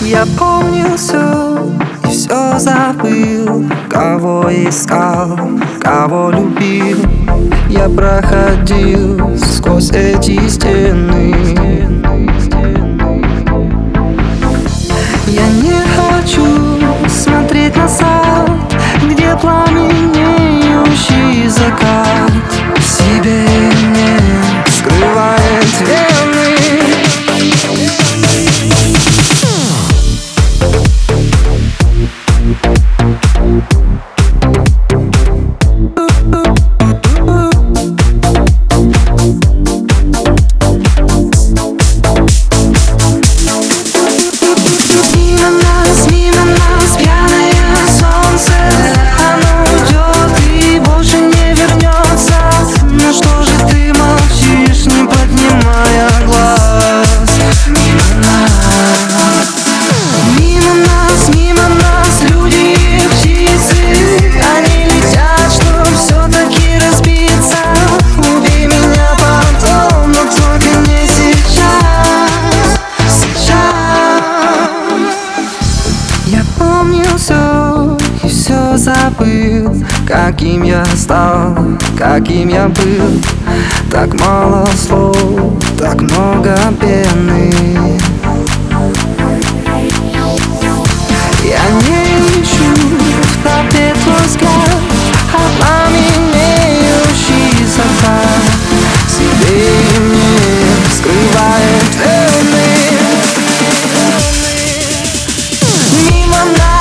Я помнил все и все забыл Кого искал, кого любил. Я проходил сквозь эти стены. Каким я стал, каким я был. Так мало слов, так много пены. Я не ищу в толпе твой взгляд А пламенеющий закат Себе и мне скрывает вены. Мимо нас